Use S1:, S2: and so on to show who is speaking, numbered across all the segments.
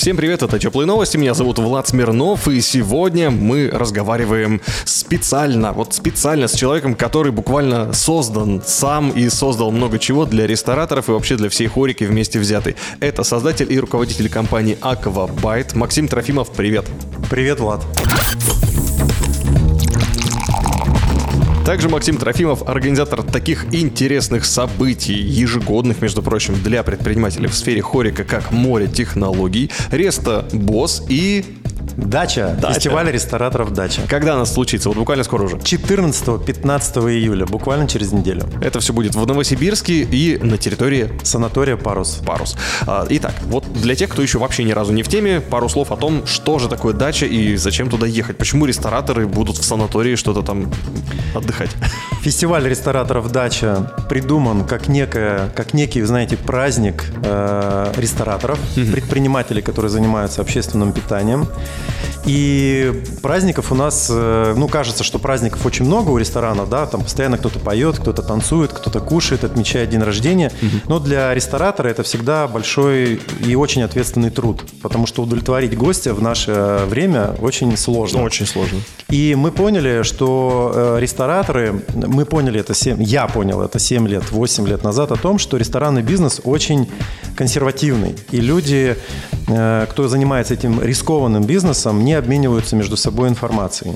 S1: Всем привет, это Теплые новости, меня зовут Влад Смирнов, и сегодня мы разговариваем специально, вот специально с человеком, который буквально создан сам и создал много чего для рестораторов и вообще для всей хорики вместе взятой. Это создатель и руководитель компании Aquabyte Максим Трофимов, привет.
S2: Привет, Влад.
S1: Также Максим Трофимов, организатор таких интересных событий, ежегодных, между прочим, для предпринимателей в сфере хорика, как море технологий, Реста Босс и
S2: Дача.
S1: Дача.
S2: Фестиваль рестораторов «Дача».
S1: когда она случится? Вот буквально скоро уже.
S2: 14-15 июля, буквально через неделю.
S1: Это все будет в Новосибирске и на территории
S2: Санатория «Парус».
S1: Парус. А, Итак, вот для тех, кто еще вообще ни разу не в теме, пару слов о том, что же такое дача и зачем туда ехать. Почему рестораторы будут в санатории что-то там отдыхать?
S2: Фестиваль рестораторов «Дача» придуман как, некая, как некий, знаете, праздник э, рестораторов, предпринимателей, которые занимаются общественным питанием. И праздников у нас, э, ну, кажется, что праздников очень много у ресторана, да, там постоянно кто-то поет, кто-то танцует, кто-то кушает, отмечает день рождения. Но для ресторатора это всегда большой и очень ответственный труд, потому что удовлетворить гостя в наше время очень сложно.
S1: Очень сложно.
S2: И мы поняли, что э, рестораторы, мы поняли это 7, я понял это 7 лет, 8 лет назад о том, что ресторанный бизнес очень консервативный. И люди, э, кто занимается этим рискованным бизнесом, не обмениваются между собой информацией.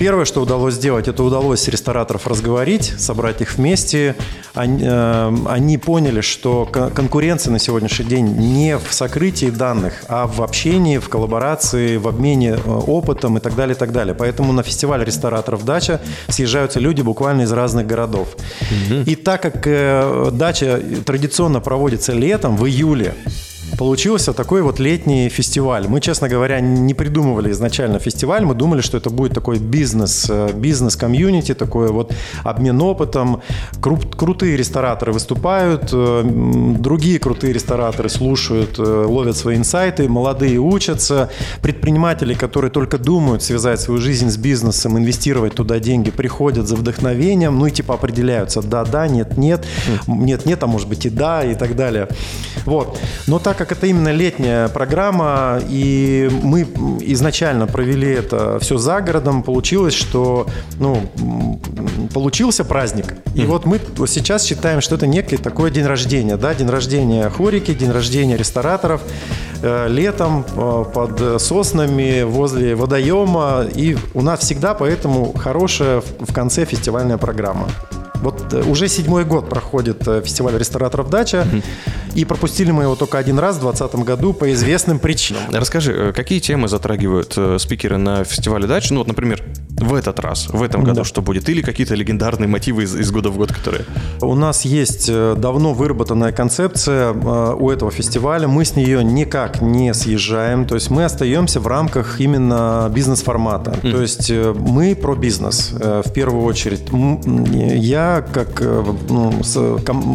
S2: Первое, что удалось сделать, это удалось рестораторов разговорить, собрать их вместе. Они, э, они поняли, что кон- конкуренция на сегодняшний день не в сокрытии данных, а в общении, в коллаборации, в обмене э, опытом и так далее, и так далее. Поэтому на фестиваль рестораторов «Дача» съезжаются люди буквально из разных городов. И так как э, «Дача» традиционно проводится летом, в июле, Получился такой вот летний фестиваль. Мы, честно говоря, не придумывали изначально фестиваль. Мы думали, что это будет такой бизнес, э, бизнес-комьюнити, такой вот обмен опытом. Кру- крутые рестораторы выступают, э, другие крутые рестораторы слушают, э, ловят свои инсайты, молодые учатся. Предприниматели, которые только думают связать свою жизнь с бизнесом, инвестировать туда деньги, приходят за вдохновением, ну и типа определяются, да-да, нет-нет, нет-нет, а может быть и да, и так далее. Вот. Но так как это именно летняя программа, и мы изначально провели это все за городом, получилось, что ну, получился праздник. И вот мы сейчас считаем, что это некий такой день рождения, да, день рождения хорики, день рождения рестораторов, э, летом э, под соснами возле водоема, и у нас всегда поэтому хорошая в конце фестивальная программа. Вот э, уже седьмой год проходит фестиваль рестораторов «Дача», и пропустили мы его только один раз в 2020 году по известным причинам.
S1: Расскажи, э, какие темы затрагивают э, спикеры на фестивале дачи? Ну вот, например, в этот раз, в этом году
S2: Да.
S1: что будет? Или какие-то легендарные мотивы из, из года в год, которые...
S2: У нас есть э, давно выработанная концепция у этого фестиваля. Мы с нее никак не съезжаем. То есть мы остаемся в рамках именно бизнес-формата. То есть мы про бизнес в первую очередь. Я, как ну,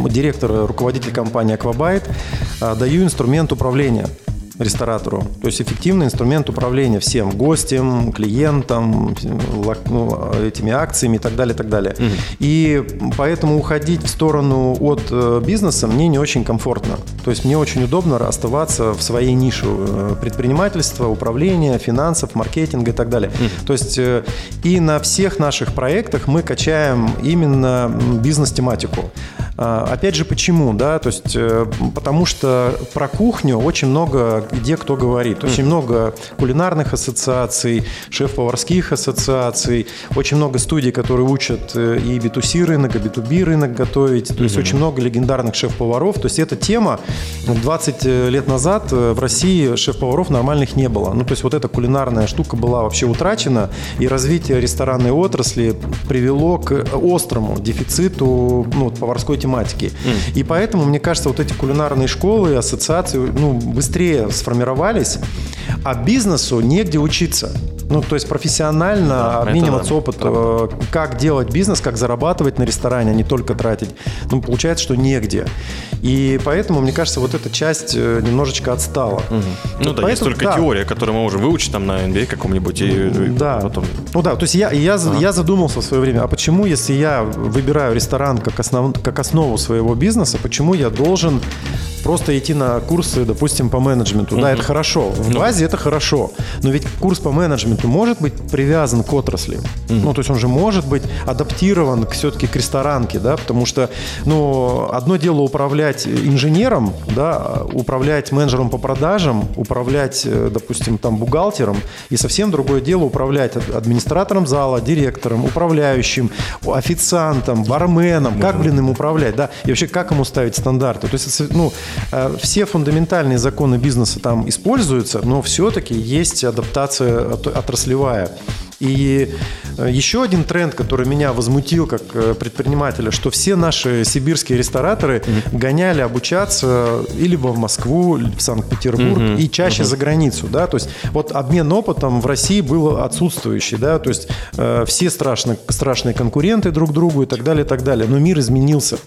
S2: директор, руководитель компании э, даю инструмент управления ресторатору. То есть эффективный инструмент управления всем гостям, клиентам, ну, этими акциями и так далее, и так далее. И поэтому уходить в сторону от э, бизнеса мне не очень комфортно. То есть мне очень удобно оставаться в своей нише э, предпринимательства, управления, финансов, маркетинга и так далее. То есть э, и на всех наших проектах мы качаем именно бизнес-тематику. А, Опять же, почему, да, то есть, э, потому что про кухню очень много где кто говорит. Очень много кулинарных ассоциаций, шеф-поварских ассоциаций, очень много студий, которые учат э, и B2C рынок, и B2B рынок готовить. То есть очень много легендарных шеф-поваров. То есть эта тема 20 лет назад э, в России шеф-поваров нормальных не было. Ну, то есть вот эта кулинарная штука была вообще утрачена, и развитие ресторанной отрасли привело к острому дефициту ну, поварской тематики. И поэтому, мне кажется, вот эти кулинарные школы, ассоциации ну, быстрее сформировались, а бизнесу негде учиться. Ну, то есть профессионально
S1: Да,
S2: обмениваться
S1: да,
S2: опытом, э, как делать бизнес, как зарабатывать на ресторане, а не только тратить. Ну, получается, что негде. И поэтому, мне кажется, вот эта часть э, немножечко отстала.
S1: Ну
S2: Вот
S1: да, есть
S2: поэтому-
S1: только
S2: да.
S1: теория, которую мы можем выучить там на MBA каком-нибудь и, и
S2: Да.
S1: потом...
S2: Ну да, то есть я, я, я задумался в свое время, а почему, если я выбираю ресторан как, основ, как основу своего бизнеса, почему я должен просто идти на курсы, допустим, по менеджменту? Да, это хорошо. В
S1: Ну.
S2: базе это хорошо. Но ведь курс по менеджменту может быть привязан к отрасли. Ну, то есть он же может быть адаптирован к, все-таки к ресторанке, да, потому что, ну, одно дело управлять инженером, да, управлять менеджером по продажам, управлять, э, допустим, там бухгалтером, и совсем другое дело управлять ад- администратором зала, директором, управляющим, официантом, барменом, как, блин, им управлять, да, и вообще как ему ставить стандарты. То есть, ну, все фундаментальные законы бизнеса там используются, но все-таки есть адаптация от- отраслевая. И э, еще один тренд, который меня возмутил как э, предпринимателя, что все наши сибирские рестораторы гоняли обучаться и либо в Москву, или в Санкт-Петербург, и чаще за границу, да, то есть вот обмен опытом в России был отсутствующий, да, то есть э, все страшно, страшные конкуренты друг другу и так далее, и так далее, но мир изменился.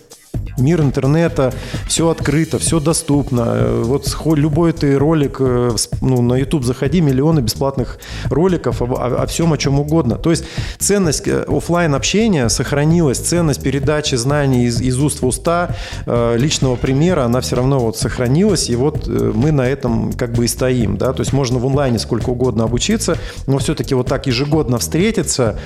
S2: Мир интернета, все открыто, все доступно. Э, Вот любой ты ролик, э, ну, на YouTube заходи, миллионы бесплатных роликов об- о, о всем, о чем угодно. То есть ценность офлайн общения сохранилась, ценность передачи знаний из, из уст в уста, э, личного примера, она все равно вот сохранилась, и вот э, мы на этом как бы и стоим. Да? То есть можно в онлайне сколько угодно обучиться, но все-таки вот так ежегодно встретиться,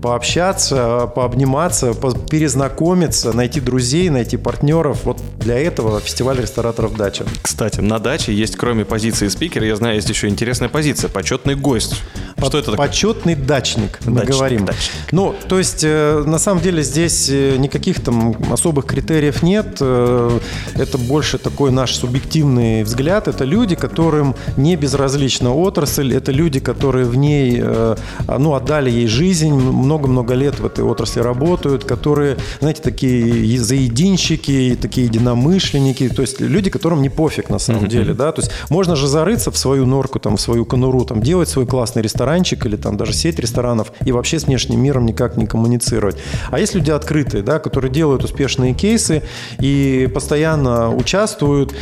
S2: пообщаться, пообниматься, по- перезнакомиться, найти друзей, найти партнеров. Вот для этого фестиваль рестораторов «Дача».
S1: Кстати, на даче есть, кроме позиции спикера, я знаю, есть еще интересная позиция, почетный гость. Что это такое?
S2: Почетный дачник, мы
S1: Дачник,
S2: говорим.
S1: дачник.
S2: Ну, то есть, э, на самом деле, здесь э, никаких там особых критериев нет. Э, Это больше такой наш субъективный взгляд. Это люди, которым не безразлична отрасль. Это люди, которые в ней, э, ну, отдали ей жизнь, много-много лет в этой отрасли работают, которые, знаете, такие заединщики, такие единомышленники. То есть, люди, которым не пофиг на самом деле, да. То есть, можно же зарыться в свою норку, там, в свою конуру, там, делать свой классный ресторанчик или там даже сеть ресторанов и вообще с внешним миром никак не коммуницировать. А есть люди открытые, да, которые делают успешные кейсы и постоянно участвуют.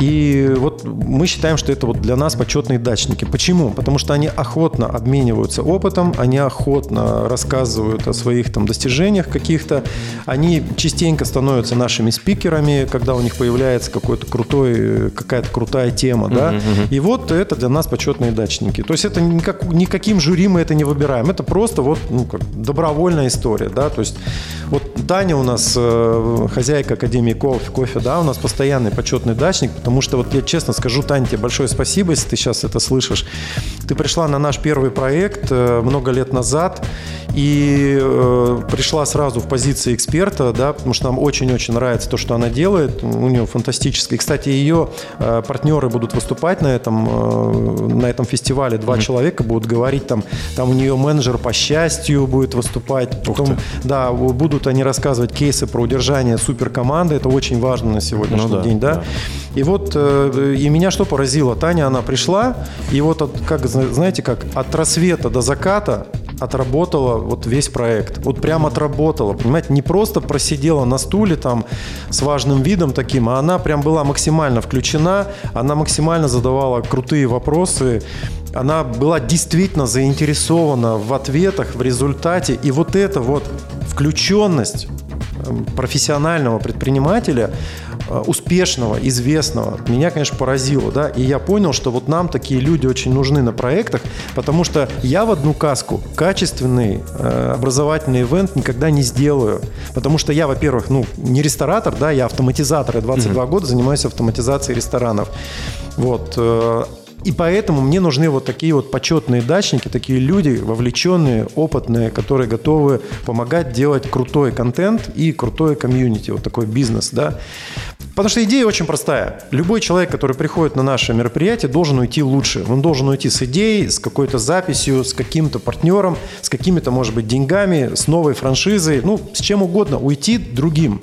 S2: И вот мы считаем, что это вот для нас почетные дачники. Почему? Потому что они охотно обмениваются опытом, они охотно рассказывают о своих там достижениях каких-то, они частенько становятся нашими спикерами, когда у них появляется какой-то крутой, какая-то крутая тема, да. И вот это для нас почетные дачники. То есть это никак, никаким жюри мы это не выбираем. Это просто вот ну, как добровольная история, да. То есть вот Таня у нас э, хозяйка Академии кофе, кофе, да, у нас постоянный почетный дачник, потому что вот я честно скажу, Таня, тебе большое спасибо, если ты сейчас это слышишь. Ты пришла на наш первый проект э, много лет назад и э, пришла сразу в позиции эксперта, да, потому что нам очень-очень нравится то, что она делает. У нее фантастическое. И, кстати, ее э, партнеры будут выступать на этом, э, на этом фестивале. Два человека будут говорить там, там у нее менеджер по счастью будет выступать. Потом, да, будут они рассказывать кейсы про удержание суперкоманды. Это очень важно на сегодняшний
S1: Ну да,
S2: день, да.
S1: да.
S2: И вот э, и меня что поразило? Таня, она пришла, и вот от, как зна- знаете, как от рассвета до заката отработала вот весь проект. Вот прям отработала, понимаете, не просто просидела на стуле там с важным видом таким, а она прям была максимально включена, она максимально задавала крутые вопросы, она была действительно заинтересована в ответах, в результате, и вот эта вот включенность эм, профессионального предпринимателя, э, успешного, известного, меня, конечно, поразило, да, и я понял, что вот нам такие люди очень нужны на проектах, потому что я в одну каску качественный э, образовательный ивент никогда не сделаю, потому что я, во-первых, ну, не ресторатор, да, я автоматизатор, я 22 года занимаюсь автоматизацией ресторанов, вот, э, и поэтому мне нужны вот такие вот почетные дачники, такие люди, вовлеченные, опытные, которые готовы помогать делать крутой контент и крутой комьюнити, вот такой бизнес, да. Потому что идея очень простая. Любой человек, который приходит на наше мероприятие, должен уйти лучше. Он должен уйти с идеей, с какой-то записью, с каким-то партнером, с какими-то, может быть, деньгами, с новой франшизой, ну, с чем угодно, уйти другим.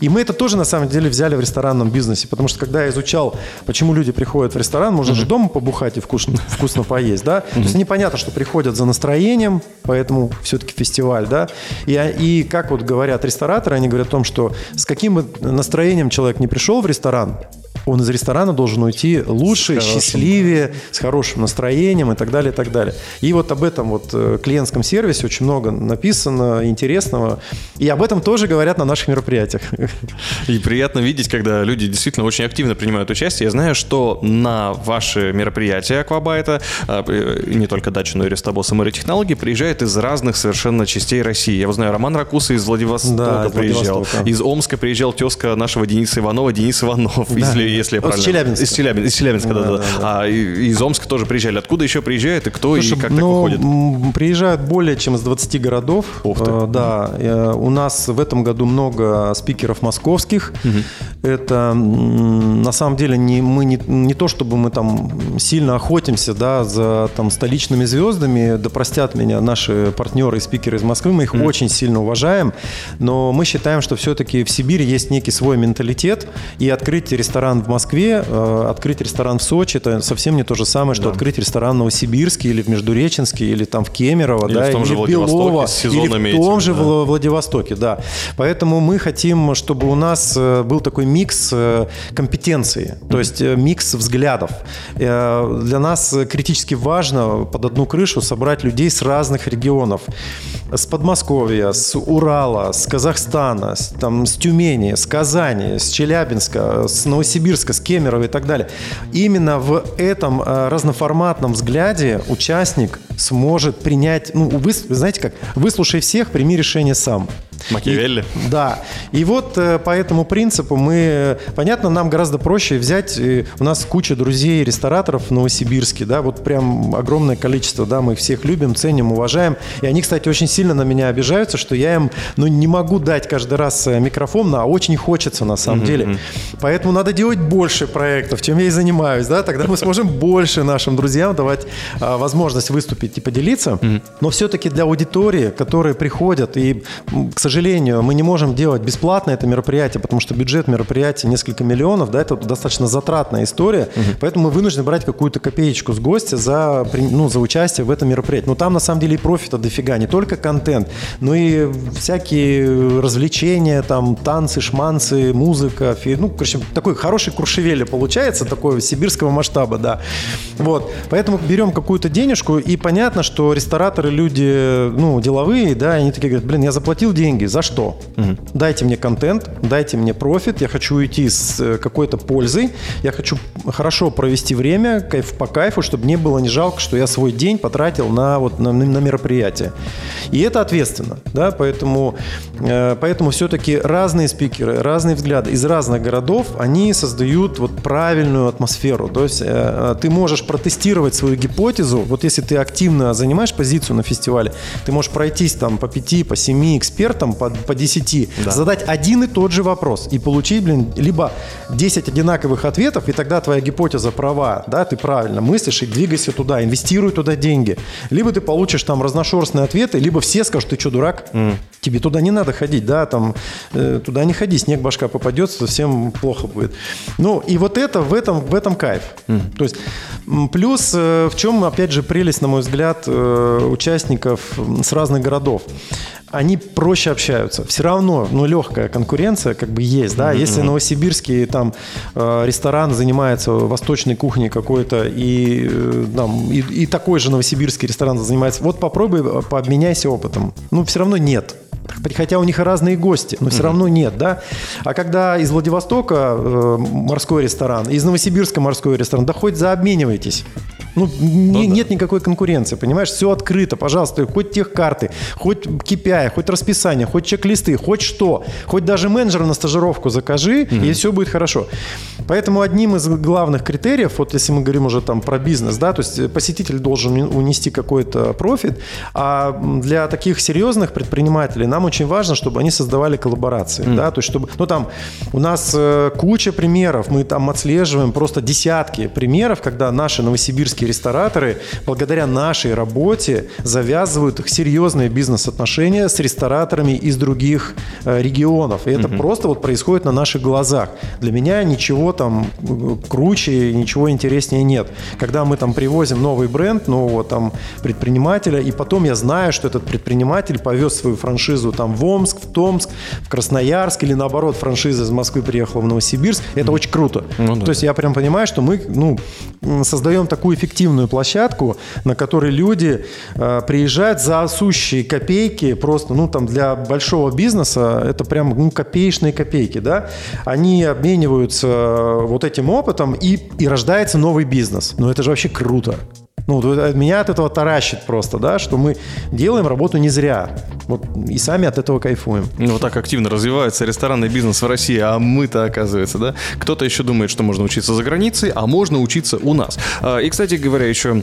S2: И мы это тоже на самом деле взяли в ресторанном бизнесе, потому что когда я изучал, почему люди приходят в ресторан, можно же дома побухать и вкусно, вкусно поесть, да? То есть непонятно, что приходят за настроением, поэтому все-таки фестиваль, да? И, и как вот говорят рестораторы, они говорят о том, что с каким бы настроением человек не пришел в ресторан, он из ресторана должен уйти лучше,
S1: С хорошим.
S2: счастливее, с хорошим настроением и так далее, и так далее. И вот об этом вот э, клиентском сервисе очень много написано интересного. И об этом тоже говорят на наших мероприятиях.
S1: И приятно видеть, когда люди действительно очень активно принимают участие. Я знаю, что на ваши мероприятия Аквабайта, а, э, не только дача, но и Рестобос и Технологии, приезжают из разных совершенно частей России. Я знаю, Роман Ракуса из Владивостока
S2: Да, из
S1: приезжал.
S2: Владивостока.
S1: Из Омска приезжал тезка нашего Дениса Иванова, Денис Иванов, если, если я
S2: Вот
S1: правильно...
S2: с Челябинска.
S1: Из Челябинска, из Челябинска, да,
S2: Да,
S1: да. А из Омска тоже приезжали. Откуда еще приезжают и кто
S2: Слушай,
S1: и как так
S2: ну,
S1: выходит?
S2: м, Приезжают более чем из 20 городов.
S1: Ух ты.
S2: Э, Да, Э, у нас в этом году много спикеров московских. Это м, на самом деле не мы не, не то, чтобы мы там сильно охотимся, да, за там столичными звездами. Да простят меня наши партнеры и спикеры из Москвы, мы их очень сильно уважаем, но мы считаем, что все-таки в Сибири есть некий свой менталитет, и открыть ресторан в Москве, э, открыть ресторан в Сочи, это совсем не то же самое, что открыть ресторан в Новосибирске или в Междуреченске, или там в Кемерово,
S1: Или
S2: да,
S1: в том же
S2: или в
S1: Владивостоке
S2: Белово, или в том
S1: в
S2: же
S1: да.
S2: Вла- Владивостоке, да. Поэтому мы хотим, чтобы у нас э, был такой микс э, компетенции, то есть микс взглядов. Для нас критически важно под одну крышу собрать людей с разных регионов. С Подмосковья, с Урала, с Казахстана, с, там, с Тюмени, с Казани, с Челябинска, с Новосибирска, с Кемерово и так далее. Именно в этом э, разноформатном взгляде участник сможет принять, ну, вы, вы знаете как, выслушай всех, прими решение сам.
S1: Макиавелли?
S2: И- да. И вот э, по этому принципу мы... Понятно, нам гораздо проще взять... э, У нас куча друзей, рестораторов в Новосибирске, да, вот прям огромное количество, да, мы их всех любим, ценим, уважаем. И они, кстати, очень сильно на меня обижаются, что я им, ну, не могу дать каждый раз э, микрофон, а очень хочется на самом деле. Поэтому надо делать больше проектов, чем я и занимаюсь, да, тогда мы сможем больше нашим друзьям давать а, возможность выступить и поделиться. Но все-таки для аудитории, которые приходят, и, к сожалению, мы не можем делать бесплатно это мероприятие, потому что бюджет мероприятия несколько миллионов, да, это достаточно затратная история, поэтому мы вынуждены брать какую-то копеечку с гостя за, ну, за участие в этом мероприятии. Но там на самом деле и профита дофига, не только контент, но и всякие развлечения, там танцы, шманцы, музыка, фи- ну, короче, такой хороший куршевели получается, такой сибирского масштаба, да. Вот, поэтому берем какую-то денежку, и понятно, что рестораторы люди, ну, деловые, да, они такие говорят, блин, я заплатил деньги, за что? Дайте мне контент, дайте мне профит, я хочу уйти с э, какой-то пользой, я хочу хорошо провести время, кайф по кайфу, чтобы не было не жалко, что я свой день потратил на, вот, на, на мероприятие. И это ответственно, да, поэтому, э, поэтому все-таки разные спикеры, разные взгляды из разных городов, они создают вот правильную атмосферу. То есть э, ты можешь протестировать свою гипотезу, вот если ты активно занимаешь позицию на фестивале, ты можешь пройтись там по пяти, по семи экспертам, по, по 10, задать один и тот же вопрос и получить, блин, либо 10 одинаковых ответов, и тогда твоя гипотеза права, да, ты правильно мыслишь и двигайся туда, инвестируй туда деньги. Либо ты получишь там разношерстные ответы, либо все скажут, ты что, дурак? Тебе туда не надо ходить, да, там, э, туда не ходи, снег башка попадется, совсем плохо будет. Ну, и вот это, в этом, в этом кайф. То есть, плюс, э, в чем, опять же, прелесть, на мой взгляд, э, участников с разных городов они проще общаются. Все равно, ну, легкая конкуренция как бы есть, да. Если новосибирский там э, ресторан занимается восточной кухней какой-то и, э, там, и, и такой же новосибирский ресторан занимается, вот попробуй, э, пообменяйся опытом. Ну, все равно нет. Хотя у них и разные гости, но все равно нет, да. А когда из Владивостока э, морской ресторан, из Новосибирска морской ресторан, да хоть заобменивайтесь. Ну, не- нет никакой конкуренции, понимаешь? Все открыто, пожалуйста, хоть тех карты, хоть KPI, хоть расписание, хоть чек-листы, хоть что. Хоть даже менеджера на стажировку закажи, и все будет хорошо. Поэтому одним из главных критериев, вот если мы говорим уже там про бизнес, да, то есть посетитель должен унести какой-то профит, а для таких серьезных предпринимателей нам очень важно, чтобы они создавали коллаборации, да, то есть чтобы, ну там у нас э, куча примеров, мы там отслеживаем просто десятки примеров, когда наши новосибирские рестораторы благодаря нашей работе завязывают серьезные бизнес-отношения с рестораторами из других э, регионов. И это просто вот происходит на наших глазах. Для меня ничего там э, круче, ничего интереснее нет. Когда мы там привозим новый бренд, нового там предпринимателя, и потом я знаю, что этот предприниматель повез свою франшизу там в Омск, в Томск, в Красноярск, или наоборот, франшиза из Москвы приехала в Новосибирск, это очень круто.
S1: Ну да.
S2: То есть я прям понимаю, что мы ну, создаем такую эффективную площадку, на которой люди э, приезжают за сущие копейки, просто, ну, там, для большого бизнеса это прям, ну, копеечные копейки, да, они обмениваются э, вот этим опытом, и, и рождается новый бизнес. Ну, это же вообще круто. Ну, меня от этого таращит просто, да, что мы делаем работу не зря. Вот, и сами от этого кайфуем.
S1: Ну, вот так активно развивается ресторанный бизнес в России, а мы-то, оказывается, да? Кто-то еще думает, что можно учиться за границей, а можно учиться у нас. А, И, кстати говоря, еще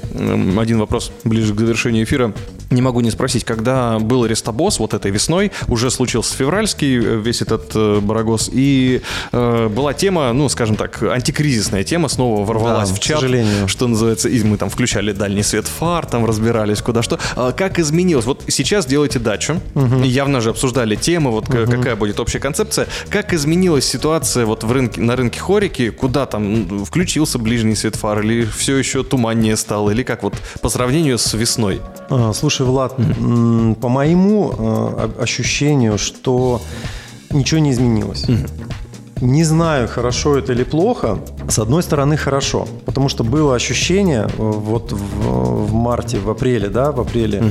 S1: один вопрос ближе к завершению эфира. Не могу не спросить, когда был Рестобос вот этой весной, уже случился февральский э, весь этот э, барагос, и э, была тема, ну, скажем так, антикризисная тема, снова ворвалась
S2: Да,
S1: в
S2: к
S1: чат,
S2: сожалению.
S1: что называется, и мы там включали дальний свет фар, там разбирались куда что. А Как изменилось? Вот сейчас делаете дачу, и явно же обсуждали темы, вот к- какая будет общая концепция. Как изменилась ситуация вот в рынке, на рынке хорики, куда там включился ближний свет фар, или все еще туманнее стало, или как вот по сравнению с весной?
S2: А, Слушай, Влад, по моему о- ощущению, что ничего не изменилось. Не знаю, хорошо это или плохо. С одной стороны, хорошо, потому что было ощущение э, вот в, в марте, в апреле, да, в апреле,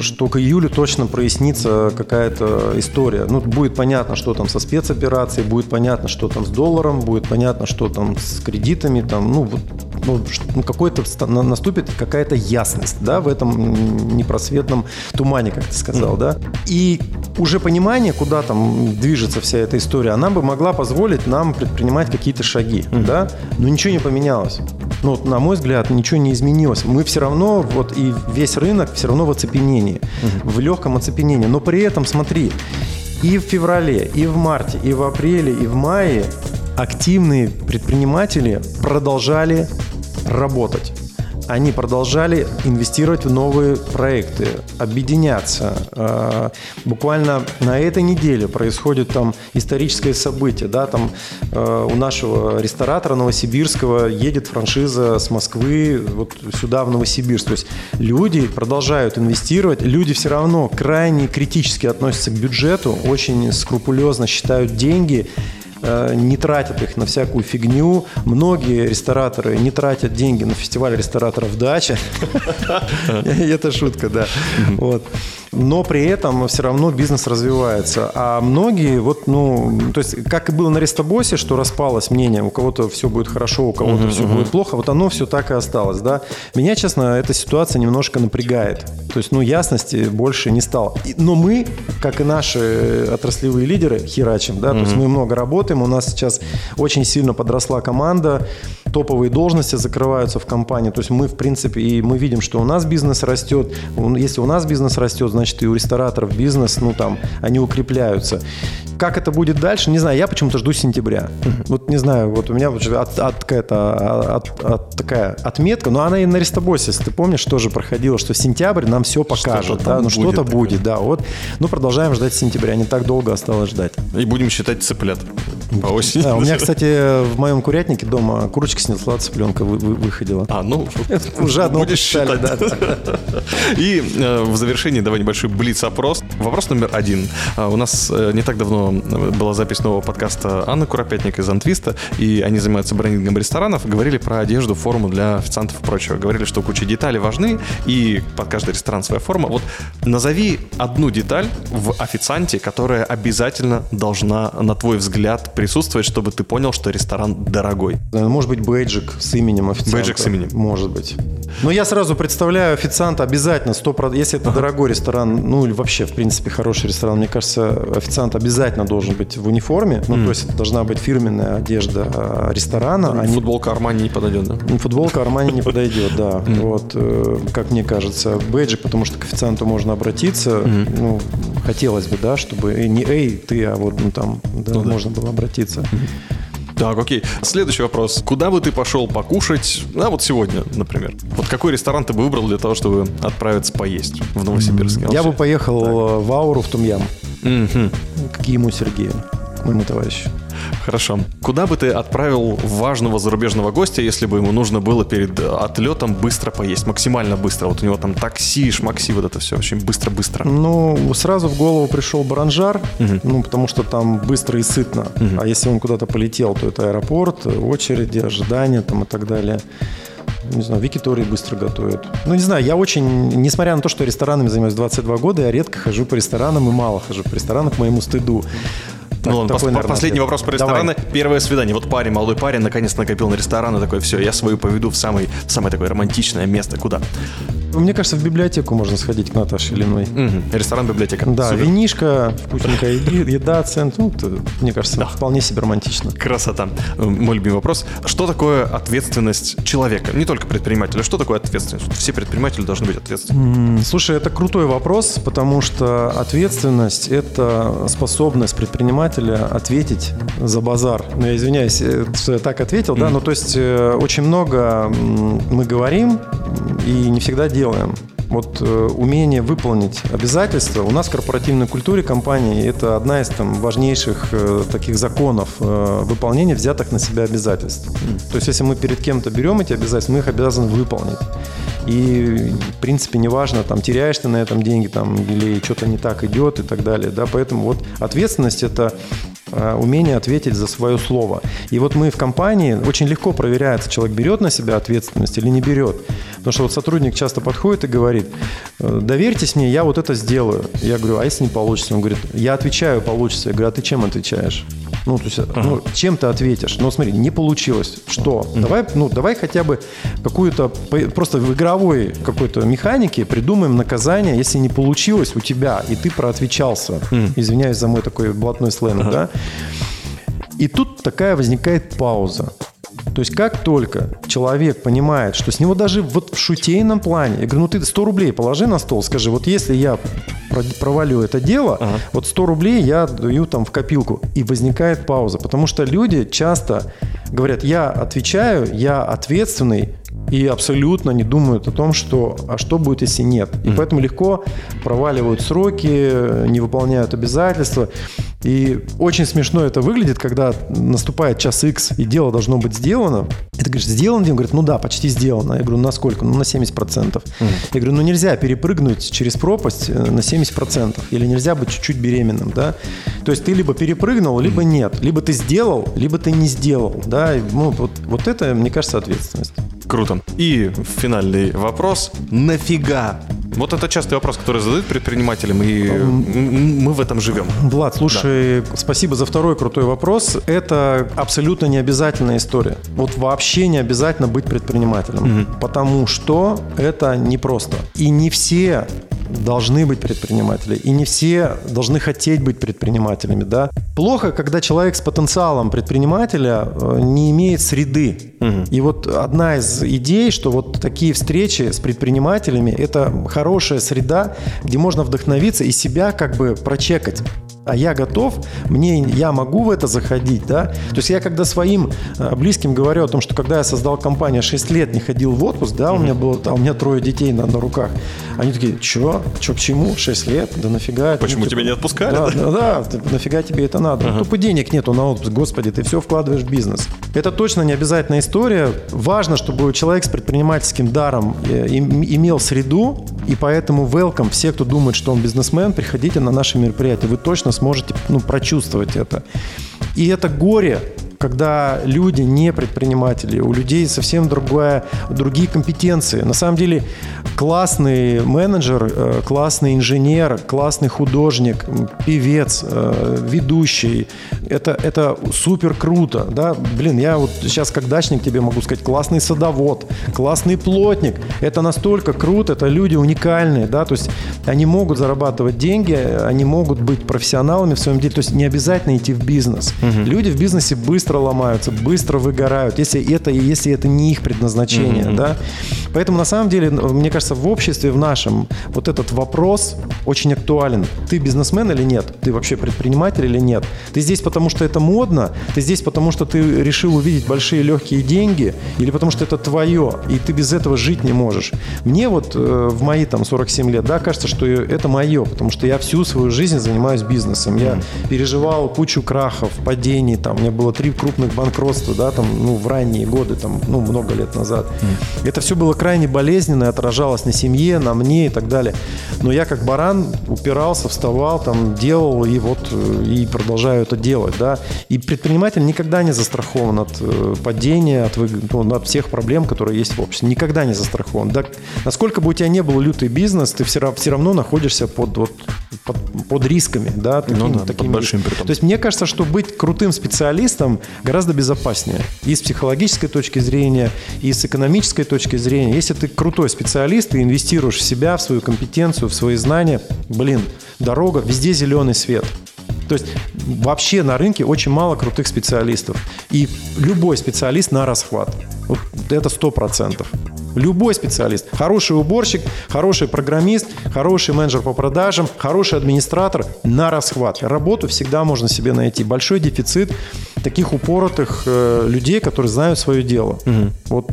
S2: что к июлю точно прояснится какая-то история. Ну, будет понятно, что там со спецоперацией, будет понятно, что там с долларом, будет понятно, что там с кредитами, там, ну, вот, ну, ну, какой-то наступит какая-то ясность, да, в этом непросветном тумане, как ты сказал, да. И уже понимание, куда там движется вся эта история, она бы могла позволить нам предпринимать какие-то шаги, да, но ничего не поменялось. Ну, вот, на мой взгляд, ничего не изменилось. Мы все равно, вот и весь рынок все равно в оцепенении, в легком оцепенении. Но при этом, смотри, и в феврале, и в марте, и в апреле, и в мае активные предприниматели продолжали работать. Они продолжали инвестировать в новые проекты, объединяться. Э, Буквально на этой неделе происходит там историческое событие. Да, там э, у нашего ресторатора новосибирского едет франшиза с Москвы вот сюда, в Новосибирск. То есть люди продолжают инвестировать. Люди все равно крайне критически относятся к бюджету, очень скрупулезно считают деньги не тратят их на всякую фигню. Многие рестораторы не тратят деньги на фестиваль рестораторов «Дача». Это шутка, да. Вот. Но при этом все равно бизнес развивается. А многие, вот, ну, то есть, как и было на Рестобосе, что распалось мнение, у кого-то все будет хорошо, у кого-то все будет плохо, вот оно все так и осталось, да. Меня, честно, эта ситуация немножко напрягает. То есть, ну, ясности больше не стало. Но мы, как и наши отраслевые лидеры, херачим, да, то есть мы много работаем, у нас сейчас очень сильно подросла команда, топовые должности закрываются в компании, то есть мы, в принципе, и мы видим, что у нас бизнес растет, если у нас бизнес растет, значит и у рестораторов бизнес, ну там, они укрепляются. Как это будет дальше, не знаю, я почему-то жду сентября. Вот не знаю, вот у меня вот от, от, какая-то, от- от- такая отметка, но она и на Рестобосе, если ты помнишь, тоже проходила, что сентябрь нам все покажет,
S1: там
S2: да, ну
S1: будет
S2: что-то
S1: такое.
S2: будет, да, вот, ну продолжаем ждать сентября, не так долго осталось ждать.
S1: И будем считать цыплят по осени.
S2: Да, у меня, кстати, в моем курятнике дома курочка снесла цыпленка, вы- вы- выходила.
S1: А, ну,
S2: Уже одного
S1: будешь считать.
S2: да, да.
S1: И э, в завершении давай небольшой блиц-опрос. Вопрос номер один. А, у нас э, не так давно э, была запись нового подкаста Анны Куропятник из Антвиста, и они занимаются брендингом ресторанов, говорили про одежду, форму для официантов и прочего. Говорили, что куча деталей важны, и под каждый ресторан своя форма. Вот назови одну деталь в официанте, которая обязательно должна, на твой взгляд, присутствовать, чтобы ты понял, что ресторан дорогой.
S2: Да, Может быть, бейджик с именем официанта.
S1: Бейджик с именем.
S2: Может быть. Но я сразу представляю официанта обязательно, 100%, если это дорогой ресторан, ну или вообще, в принципе, хороший ресторан, мне кажется, официант обязательно должен быть в униформе. Ну, то есть это должна быть фирменная одежда а, ресторана, а не
S1: Футболка Армани не подойдет, да?
S2: Ну, Футболка Армани не подойдет, да. Вот, э, как мне кажется, бейджик, потому что к официанту можно обратиться. Ну, хотелось бы, да, чтобы не эй, ты, а вот ну, там, да, можно было обратиться.
S1: Так, окей. Следующий вопрос. Куда бы ты пошел покушать, а вот сегодня, например? Вот какой ресторан ты бы выбрал для того, чтобы отправиться поесть в Новосибирске?
S2: Я бы поехал э, в Ауру в Тумьям.
S1: Мгм.
S2: К Гиму Сергею, моему товарищу.
S1: Хорошо. Куда бы ты отправил важного зарубежного гостя, если бы ему нужно было перед отлетом быстро поесть? Максимально быстро. Вот у него там такси, шмакси, вот это все очень быстро-быстро.
S2: Ну, сразу в голову пришел Баранжар, ну, потому что там быстро и сытно. А если он куда-то полетел, то это аэропорт, очереди, ожидания там и так далее. Не знаю, Викитории быстро готовят. Ну, не знаю, я очень, несмотря на то, что ресторанами занимаюсь 22 года, я редко хожу по ресторанам и мало хожу по ресторанам к моему стыду. Так,
S1: ну ладно, пос-
S2: наверное,
S1: последний
S2: ответ.
S1: вопрос про
S2: Давай.
S1: рестораны. Первое свидание. Вот парень, молодой парень, наконец накопил на ресторан и такой, все, я свою поведу в самый, самое такое романтичное место. Куда?
S2: Мне кажется, в библиотеку можно сходить к Наташе Ильиной.
S1: Мгм. Ресторан, библиотека.
S2: Да,
S1: Супер.
S2: винишка, вкусненькая еда, цент. Ну, мне кажется,
S1: Да.
S2: вполне себе романтично.
S1: Красота. Э, Мой любимый вопрос. Что такое ответственность человека? Не только предпринимателя. Что такое ответственность? Все предприниматели должны быть ответственны.
S2: Слушай, это крутой вопрос, потому что ответственность – это способность предпринимателя ответить за базар. Ну, я извиняюсь, э, что я так ответил, да, ну, то есть э, очень много мы говорим и не всегда делаем. Вот э, умение выполнить обязательства у нас в корпоративной культуре компании это одна из там важнейших э, таких законов э, выполнения взятых на себя обязательств. То есть если мы перед кем-то берем эти обязательства, мы их обязаны выполнить. И, в принципе, неважно, там, теряешь ты на этом деньги там, или что-то не так идет и так далее. Да? Поэтому вот ответственность – это умение ответить за свое слово. И вот мы в компании, очень легко проверяется, человек берет на себя ответственность или не берет. Потому что вот сотрудник часто подходит и говорит, «Э, доверьтесь мне, я вот это сделаю. Я говорю, а если не получится? Он говорит, я отвечаю, получится. Я говорю, а ты чем отвечаешь? Ну, то есть, ну, чем ты ответишь? Ну, смотри, не получилось. Что? Давай, ну, давай хотя бы какую-то, просто в игровой какой-то механике придумаем наказание, если не получилось у тебя, и ты проотвечался. Извиняюсь за мой такой блатной сленг, да? И тут такая возникает пауза. То есть как только человек понимает, что с него даже вот в шутейном плане, я говорю, ну ты 100 рублей положи на стол, скажи, вот если я про- провалю это дело, вот 100 рублей я даю там в копилку. И возникает пауза, потому что люди часто говорят, я отвечаю, я ответственный, и абсолютно не думают о том, что а что будет, если нет. И поэтому легко проваливают сроки, не выполняют обязательства. И очень смешно это выглядит, когда наступает час X, и дело должно быть сделано. И ты говоришь, сделано? Он говорит, ну да, почти сделано. Я говорю, на сколько? Ну на 70%. Я говорю, ну нельзя перепрыгнуть через пропасть э, на 70%. Или нельзя быть чуть-чуть беременным, да? То есть ты либо перепрыгнул, либо нет. Либо ты сделал, либо ты не сделал, да? И, ну, вот, вот это, мне кажется, ответственность.
S1: Круто. И финальный вопрос. Нафига? Вот это частый вопрос, который задают предпринимателям, и мы в этом живем.
S2: Влад, слушай, спасибо за второй крутой вопрос. Это абсолютно не обязательная история. Вот вообще не обязательно быть предпринимателем, потому что это непросто. И не все должны быть предприниматели, и не все должны хотеть быть предпринимателями, да. Плохо, когда человек с потенциалом предпринимателя э, не имеет среды. И вот одна из идей, что вот такие встречи с предпринимателями – это хорошая среда, где можно вдохновиться и себя как бы прочекать а я готов, мне, я могу в это заходить, да. То есть я когда своим э, близким говорю о том, что когда я создал компанию, 6 лет не ходил в отпуск, да, у меня было, а у меня трое детей на, на руках, они такие, чё, чё, к чему, 6 лет, да нафига? это?»
S1: Почему
S2: Ну,
S1: тебя не отпускали,
S2: Да,
S1: да?
S2: да, да, нафига тебе это надо? Ну, Тупо денег нету на отпуск, господи, ты все вкладываешь в бизнес. Это точно не обязательная история. Важно, чтобы человек с предпринимательским даром э, им- имел среду, и поэтому welcome, все, кто думает, что он бизнесмен, приходите на наши мероприятия, вы точно сможете ну, прочувствовать это. И это горе, когда люди не предприниматели, у людей совсем другая, другие компетенции. На самом деле классный менеджер, э, классный инженер, классный художник, певец, э, ведущий, это, это супер круто. Да? Блин, я вот сейчас как дачник тебе могу сказать, классный садовод, классный плотник. Это настолько круто, это люди уникальные. Да? То есть они могут зарабатывать деньги, они могут быть профессионалами в своем деле. То есть не обязательно идти в бизнес. Люди в бизнесе быстро ломаются, быстро выгорают, если это, если это не их предназначение. Да? Поэтому на самом деле, ну, мне кажется, в обществе в нашем вот этот вопрос очень актуален. Ты бизнесмен или нет? Ты вообще предприниматель или нет? Ты здесь потому, что это модно? Ты здесь потому, что ты решил увидеть большие легкие деньги? Или потому, что это твое, и ты без этого жить не можешь? Мне вот э, в мои там 47 лет, да, кажется, что это мое, потому что я всю свою жизнь занимаюсь бизнесом. Я переживал кучу крахов, падений, там, у меня было три крупных банкротства, да, там, ну, в ранние годы, там, ну, много лет назад. Это все было крайне болезненно, и отражалось на семье, на мне и так далее. Но я как баран упирался, вставал, там, делал и вот э, и продолжаю это делать, да. И предприниматель никогда не застрахован от э, падения, от, ну, от всех проблем, которые есть в обществе. Никогда не застрахован. Да, насколько бы у тебя не был лютый бизнес, ты все, все равно находишься под, вот, под, под рисками, да, такими-
S1: Ну да, под
S2: такими
S1: большим
S2: рисками.
S1: притом.
S2: То есть мне кажется, что быть крутым специалистом гораздо безопаснее. И с психологической точки зрения, и с экономической точки зрения. Если ты крутой специалист, ты инвестируешь в себя, в свою компетенцию, в свои знания, блин, дорога, везде зеленый свет. То есть вообще на рынке очень мало крутых специалистов. И любой специалист на расхват. Вот это сто процентов. Любой специалист. Хороший уборщик, хороший программист, хороший менеджер по продажам, хороший администратор на расхват. Работу всегда можно себе найти. Большой дефицит таких упоротых э, людей, которые знают свое дело. Вот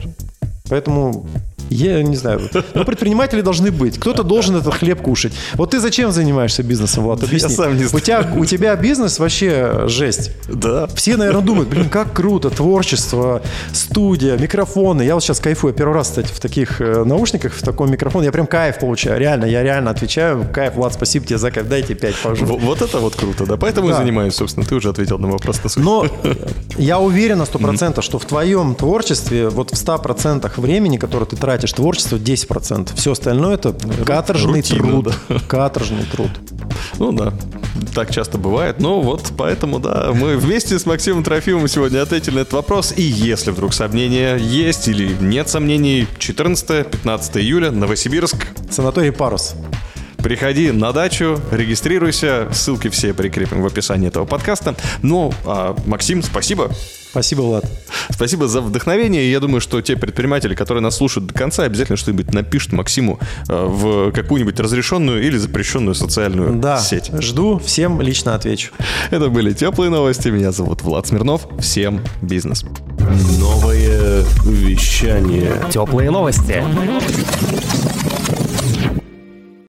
S2: поэтому я не знаю. Но предприниматели должны быть. Кто-то должен этот хлеб кушать. Вот ты зачем занимаешься бизнесом, Влад?
S1: Я
S2: Объясни.
S1: сам не
S2: У тебя, у тебя бизнес вообще жесть.
S1: Да.
S2: Все, наверное, думают, блин, как круто, творчество, студия, микрофоны. Я вот сейчас кайфую. Я первый раз, кстати, в таких э, наушниках, в таком микрофоне. Я прям кайф получаю. Реально, я реально отвечаю. Кайф, Влад, спасибо тебе за кайф. Дайте пять, пожалуйста.
S1: Вот это вот круто, да. Поэтому и
S2: Да.
S1: занимаюсь, собственно. Ты уже ответил на вопрос. на.
S2: Но я уверен на 100%, что в твоем творчестве, вот в 100% времени, которое ты тратишь, творчество 10%. Все остальное это каторжный
S1: рутина,
S2: труд. Каторжный труд.
S1: Ну да, так часто бывает. Но вот поэтому, да, мы вместе с Максимом Трофимовым сегодня ответили на этот вопрос. И если вдруг сомнения есть или нет сомнений, 14-15 июля, Новосибирск,
S2: Санаторий Парус.
S1: Приходи на дачу, регистрируйся. Ссылки все прикрепим в описании этого подкаста. Ну, а, Максим, спасибо.
S2: Спасибо, Влад.
S1: Спасибо за вдохновение. Я думаю, что те предприниматели, которые нас слушают до конца, обязательно что-нибудь напишут Максиму э, в какую-нибудь разрешенную или запрещенную социальную
S2: Да,
S1: сеть.
S2: жду, всем лично отвечу.
S1: Это были теплые новости. Меня зовут Влад Смирнов. Всем бизнес.
S3: Новое вещание.
S4: Теплые новости.